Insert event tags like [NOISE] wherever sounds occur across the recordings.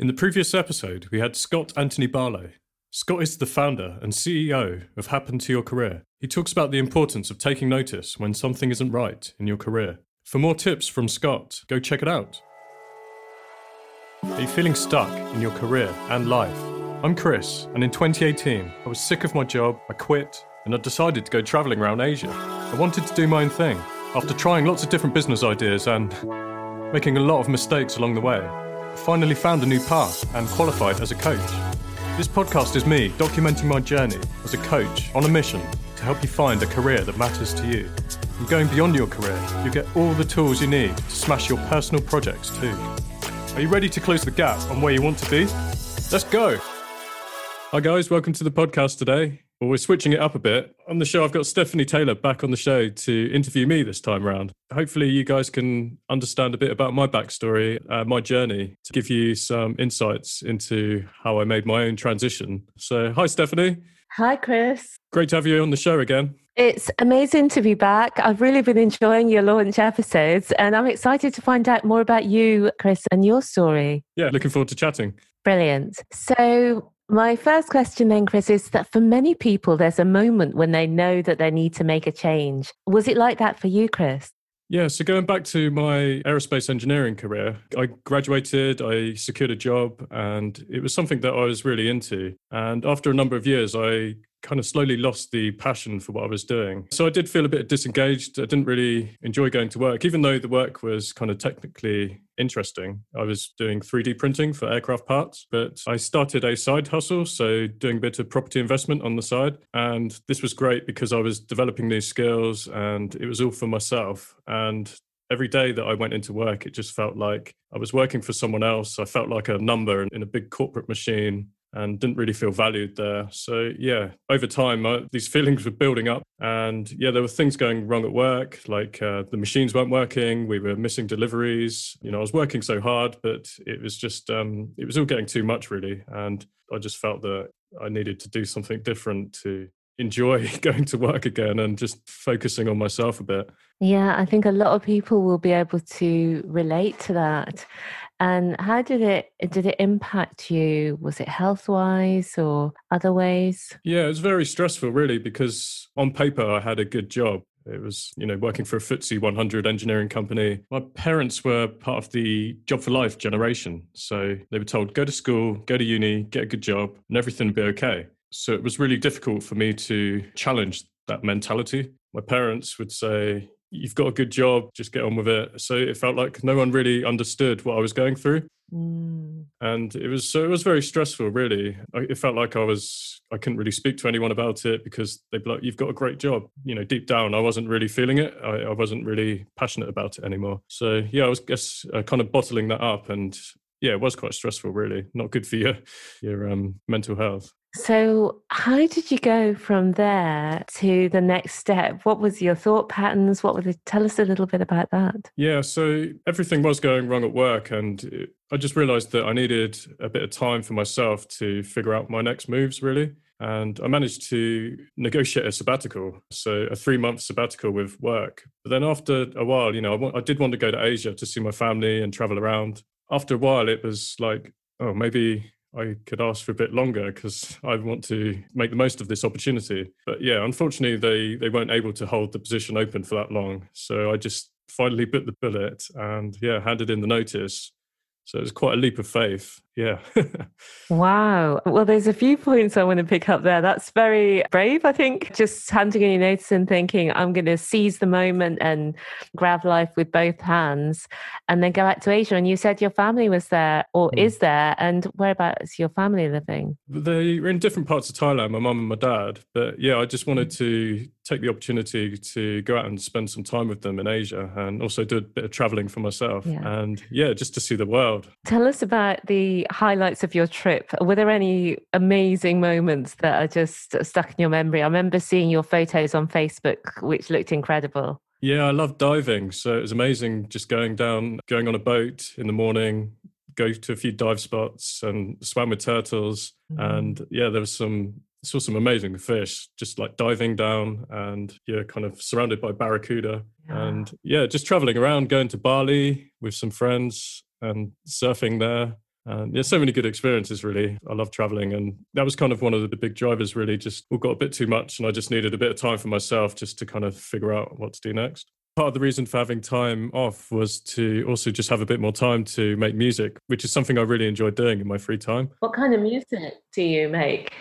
In the previous episode, we had Scott Anthony Barlow. Scott is the founder and CEO of Happen to Your Career. He talks about the importance of taking notice when something isn't right in your career. For more tips from Scott, go check it out. Are you feeling stuck in your career and life? I'm Chris, and in 2018, I was sick of my job, I quit, and I decided to go travelling around Asia. I wanted to do my own thing. After trying lots of different business ideas and [LAUGHS] making a lot of mistakes along the way, finally found a new path and qualified as a coach. This podcast is me documenting my journey as a coach on a mission to help you find a career that matters to you. And going beyond your career, you get all the tools you need to smash your personal projects too. Are you ready to close the gap on where you want to be? Let's go! Hi, guys, welcome to the podcast today. Well, we're switching it up a bit. On the show, I've got Stephanie Taylor back on the show to interview me this time around. Hopefully, you guys can understand a bit about my backstory, uh, my journey, to give you some insights into how I made my own transition. So, hi, Stephanie. Hi, Chris. Great to have you on the show again. It's amazing to be back. I've really been enjoying your launch episodes, and I'm excited to find out more about you, Chris, and your story. Yeah, looking forward to chatting. Brilliant. So, my first question then, Chris, is that for many people, there's a moment when they know that they need to make a change. Was it like that for you, Chris? Yeah, so going back to my aerospace engineering career, I graduated, I secured a job, and it was something that I was really into. And after a number of years, I kind of slowly lost the passion for what I was doing. So I did feel a bit disengaged. I didn't really enjoy going to work, even though the work was kind of technically interesting. I was doing 3D printing for aircraft parts, but I started a side hustle, so doing a bit of property investment on the side. And this was great because I was developing these skills and it was all for myself. And every day that I went into work, it just felt like I was working for someone else. I felt like a number in a big corporate machine and didn't really feel valued there. So yeah, over time uh, these feelings were building up, and yeah, there were things going wrong at work, like uh, the machines weren't working, we were missing deliveries. You know, I was working so hard, but it was just um, it was all getting too much really, and I just felt that I needed to do something different to enjoy [LAUGHS] going to work again and just focusing on myself a bit. Yeah, I think a lot of people will be able to relate to that. And how did it did it impact you? Was it health wise or other ways? Yeah, it was very stressful really because on paper I had a good job. It was, you know, working for a FTSE 100 engineering company. My parents were part of the job for life generation. So they were told, go to school, go to uni, get a good job, and everything would be okay. So it was really difficult for me to challenge that mentality. My parents would say, you've got a good job, just get on with it. So it felt like no one really understood what I was going through. Mm. And it was so it was very stressful, really. It felt like I was I couldn't really speak to anyone about it because they'd be like, "You've got a great job." You know, deep down, I wasn't really feeling it. I, I wasn't really passionate about it anymore. So yeah, I was guess uh, kind of bottling that up, and yeah, it was quite stressful. Really, not good for your [LAUGHS] your um, mental health. So, how did you go from there to the next step? What was your thought patterns? What were the, tell us a little bit about that? Yeah, so everything was going wrong at work, and I just realized that I needed a bit of time for myself to figure out my next moves, really. And I managed to negotiate a sabbatical, so a three month sabbatical with work. But then after a while, you know, I, I did want to go to Asia to see my family and travel around. After a while, it was like, oh, maybe I could ask for a bit longer because I want to make the most of this opportunity. But yeah, unfortunately, they they weren't able to hold the position open for that long. So I just finally bit the bullet and yeah, handed in the notice. So it was quite a leap of faith. Yeah. [LAUGHS] wow. Well, there's a few points I want to pick up there. That's very brave, I think. Just handing in your notice and thinking, I'm going to seize the moment and grab life with both hands and then go back to Asia. And you said your family was there or mm. is there. And whereabouts your family living? They were in different parts of Thailand, my mum and my dad. But yeah, I just wanted to take the opportunity to go out and spend some time with them in Asia and also do a bit of traveling for myself. Yeah. And yeah, just to see the world. Tell us about the highlights of your trip. Were there any amazing moments that are just stuck in your memory? I remember seeing your photos on Facebook, which looked incredible. Yeah, I love diving. So it was amazing just going down, going on a boat in the morning, go to a few dive spots and swam with turtles. Mm. And yeah, there was some saw some amazing fish just like diving down and you're kind of surrounded by barracuda yeah. and yeah just traveling around going to bali with some friends and surfing there And there's so many good experiences, really. I love traveling. And that was kind of one of the big drivers, really. Just all got a bit too much. And I just needed a bit of time for myself just to kind of figure out what to do next. Part of the reason for having time off was to also just have a bit more time to make music, which is something I really enjoy doing in my free time. What kind of music do you make?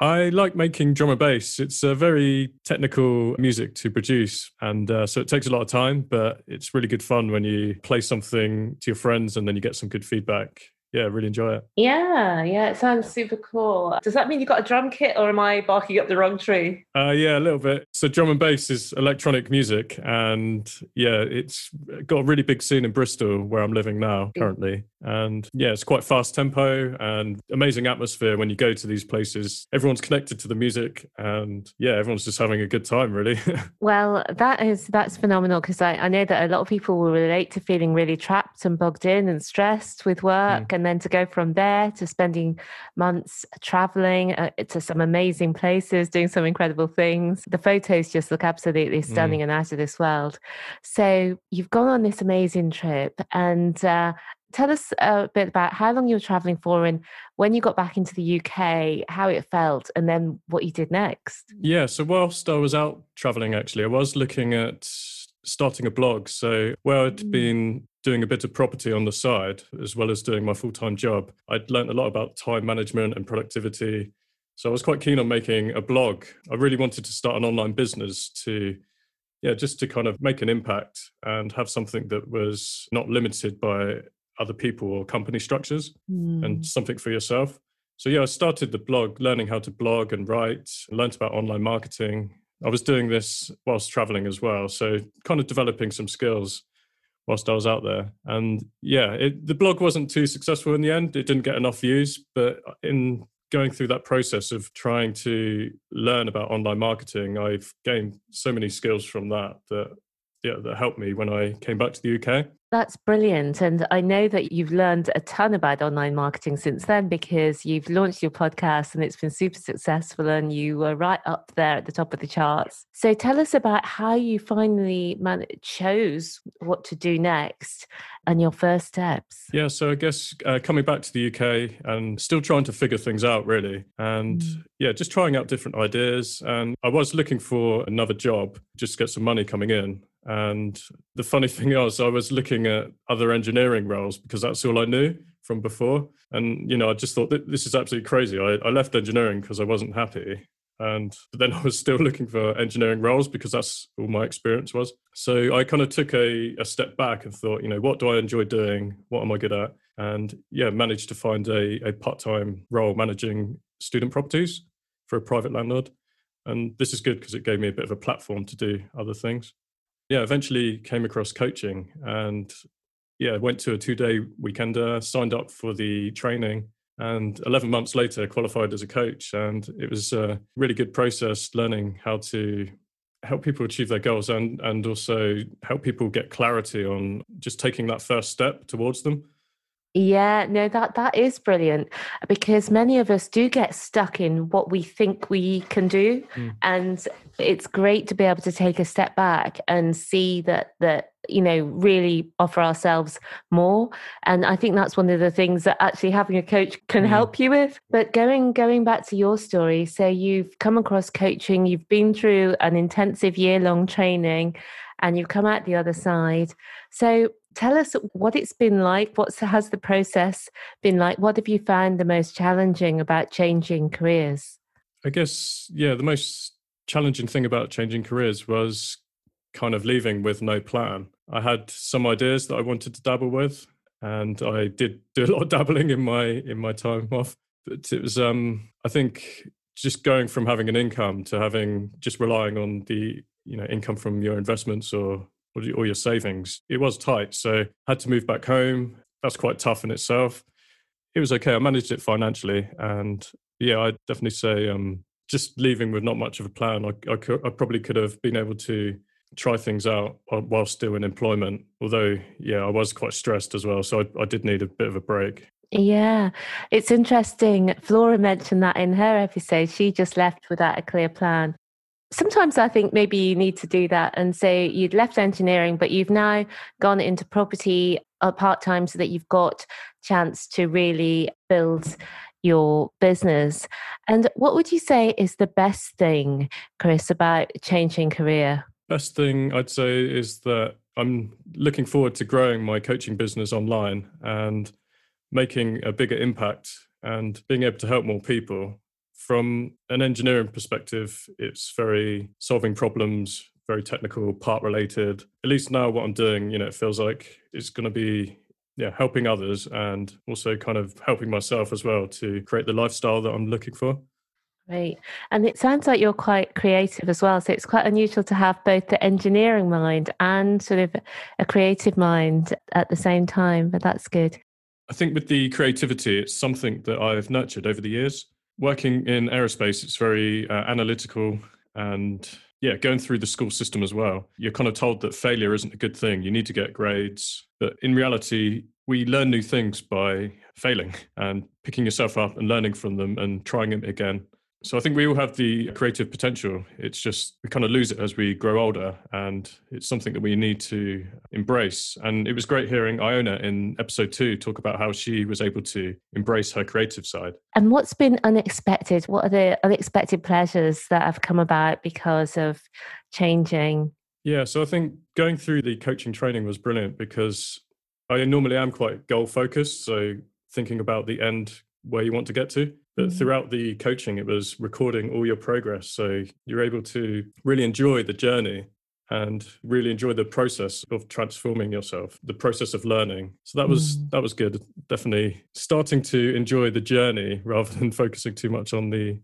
I like making drum and bass. It's a very technical music to produce. And uh, so it takes a lot of time, but it's really good fun when you play something to your friends and then you get some good feedback yeah, really enjoy it. Yeah, yeah, it sounds super cool. Does that mean you got a drum kit or am I barking up the wrong tree? Uh, yeah, a little bit. So, drum and bass is electronic music. And yeah, it's got a really big scene in Bristol where I'm living now currently. And yeah, it's quite fast tempo and amazing atmosphere when you go to these places. Everyone's connected to the music and yeah, everyone's just having a good time, really. [LAUGHS] well, that is, that's phenomenal because I, I know that a lot of people will relate to feeling really trapped and bogged in and stressed with work. Mm. And then to go from there to spending months traveling uh, to some amazing places, doing some incredible things. The photos just look absolutely mm. stunning mm. and out of this world. So you've gone on this amazing trip and, uh, tell us a bit about how long you were traveling for and when you got back into the UK, how it felt, and then what you did next. Yeah, so whilst I was out traveling, actually, I was looking at starting a blog. So where I'd mm. been doing a bit of property on the side, as well as doing my full time job, I'd learned a lot about time management and productivity. So I was quite keen on making a blog. I really wanted to start an online business to yeah, just to kind of make an impact and have something that was not limited by other people or company structures mm. and something for yourself. So yeah, I started the blog, learning how to blog and write, learned about online marketing. I was doing this whilst traveling as well, so kind of developing some skills whilst I was out there. And yeah, it, the blog wasn't too successful in the end. It didn't get enough views, but in going through that process of trying to learn about online marketing, I've gained so many skills from that that yeah, that helped me when I came back to the UK. That's brilliant. And I know that you've learned a ton about online marketing since then because you've launched your podcast and it's been super successful and you were right up there at the top of the charts. So tell us about how you finally man- chose what to do next and your first steps. Yeah, so I guess uh, coming back to the UK and still trying to figure things out really. And mm. yeah, just trying out different ideas. And I was looking for another job just to get some money coming in. And the funny [LAUGHS] thing was, I was looking at other engineering roles because that's all I knew from before. And, you know, I just thought that this is absolutely crazy. I, I left engineering because I wasn't happy. And then [LAUGHS] I was still looking for engineering roles because that's all my experience was. So I kind of took a, a step back and thought, you know, what do I enjoy doing? What am I good at? And yeah, managed to find a, a part time role managing student properties for a private landlord. And this is good because it gave me a bit of a platform to do other things yeah, eventually came across coaching and yeah, went to a two day weekender, signed up for the training, and 11 months later qualified as a coach. And it was a really good process learning how to help people achieve their goals and, and also help people get clarity on just taking that first step towards them. Yeah, no, that that is brilliant because many of us do get stuck in what we think we can do, mm. and it's great to be able to take a step back and see that that you know really offer ourselves more. And I think that's one of the things that actually having a coach can mm. help you with. But going going back to your story, so you've come across coaching, you've been through an intensive year long training, and you've come out the other side. So tell us what it's been like. What has the process been like? What have you found the most challenging about changing careers? I guess, yeah, the most challenging thing about changing careers was kind of leaving with no plan. I had some ideas that I wanted to dabble with, and I did do a lot of dabbling in my in my time off. But it was, um, I think, just going from having an income to having just relying on the you know income from your investments or or your savings. It was tight, so I had to move back home. That's quite tough in itself. It was okay. I managed it financially, and yeah, I'd definitely say um, just leaving with not much of a plan. I, I, could, I probably could have been able to try things out while still in employment. Although, yeah, I was quite stressed as well, so I, I did need a bit of a break. Yeah, it's interesting. Flora mentioned that in her episode. She just left without a clear plan sometimes I think maybe you need to do that and say you'd left engineering, but you've now gone into property. uh, part time so that you've got chance to really build your business. And what would you say is the best thing, Chris, about changing career? Best thing I'd say is that I'm looking forward to growing my coaching business online and making a bigger impact and being able to help more people. From an engineering perspective, it's very solving problems, very technical, part related. At least now, what I'm doing, you know, it feels like it's going to be yeah helping others and also kind of helping myself as well to create the lifestyle that i'm looking for Great. And it sounds like you're quite creative as well. So it's quite unusual to have both the engineering mind and sort of a creative mind at the same time, but that's good. I think with the creativity, it's something that I've nurtured over the years. Working in aerospace, it's very uh, analytical and yeah, going through the school system as well, you're kind of told that failure isn't a good thing. You need to get grades. But in reality, we learn new things by failing and picking yourself up and learning from them and trying it again. So I think we all have the creative potential. It's just we kind of lose it as we grow older, and it's something that we need to embrace. And it was great hearing Iona in episode two talk about how she was able to embrace her creative side. And what's been unexpected? What are the unexpected pleasures that have come about because of changing? Yeah, so I think going through the coaching training was brilliant because I normally am quite goal focused. So thinking about the end where you want to get to but mm-hmm. throughout the coaching it was recording all your progress so you're able to really enjoy the journey and really enjoy the process of transforming yourself the process of learning so that was mm. that was good definitely starting to enjoy the journey [LAUGHS] rather than focusing too much on the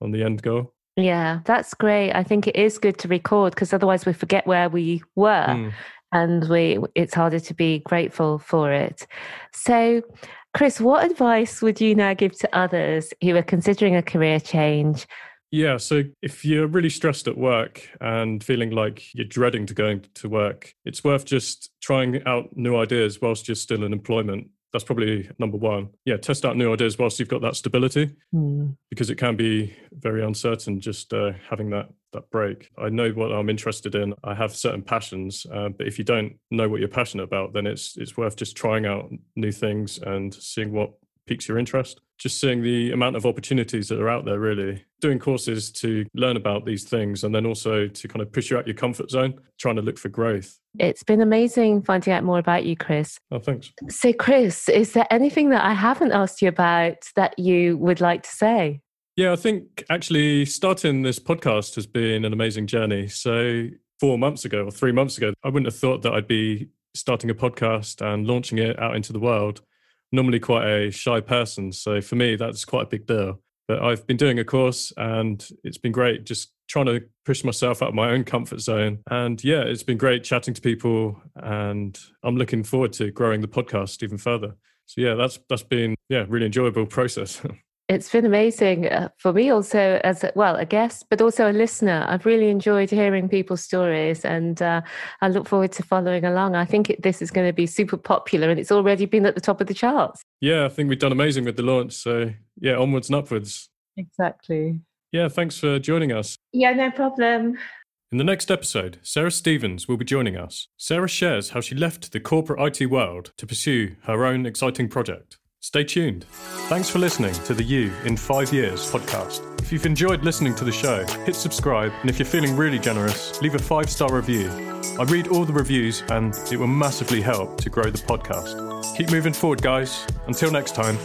on the end goal yeah that's great i think it is good to record because otherwise we forget where we were mm. And we it's harder to be grateful for it so Chris, what advice would you now give to others who are considering a career change? Yeah, so if you're really stressed at work and feeling like you're dreading to going to work, it's worth just trying out new ideas whilst you're still in employment that's probably number one. Yeah, test out new ideas whilst you've got that stability, mm. because it can be very uncertain just uh, having that that break. I know what I'm interested in. I have certain passions, uh, but if you don't know what you're passionate about, then it's it's worth just trying out new things and seeing what piques your interest. Just seeing the amount of opportunities that are out there, really. Doing courses to learn about these things and then also to kind of push you out your comfort zone, trying to look for growth. It's been amazing finding out more about you, Chris. Oh, thanks. So, Chris, is there anything that I haven't asked you about that you would like to say? Yeah, I think actually starting this podcast has been an amazing journey. So, four months ago or three months ago, I wouldn't have thought that I'd be starting a podcast and launching it out into the world normally quite a shy person. So for me, that's quite a big deal. But I've been doing a course and it's been great just trying to push myself out of my own comfort zone. And yeah, it's been great chatting to people and I'm looking forward to growing the podcast even further. So yeah, that's that's been yeah, really enjoyable process. [LAUGHS] It's been amazing uh, for me also as a, well a guest, but also a listener. I've really enjoyed hearing people's stories, and uh, I look forward to following along. I think it, this is going to be super popular, and it's already been at the top of the charts. Yeah, I think we've done amazing with the launch. So yeah, onwards and upwards. Exactly. Yeah, thanks for joining us. Yeah, no problem. In the next episode, Sarah Stevens will be joining us. Sarah shares how she left the corporate IT world to pursue her own exciting project. Stay tuned. Thanks for listening to the You in Five Years podcast. If you've enjoyed listening to the show, hit subscribe, and if you're feeling really generous, leave a five star review. I read all the reviews, and it will massively help to grow the podcast. Keep moving forward, guys. Until next time.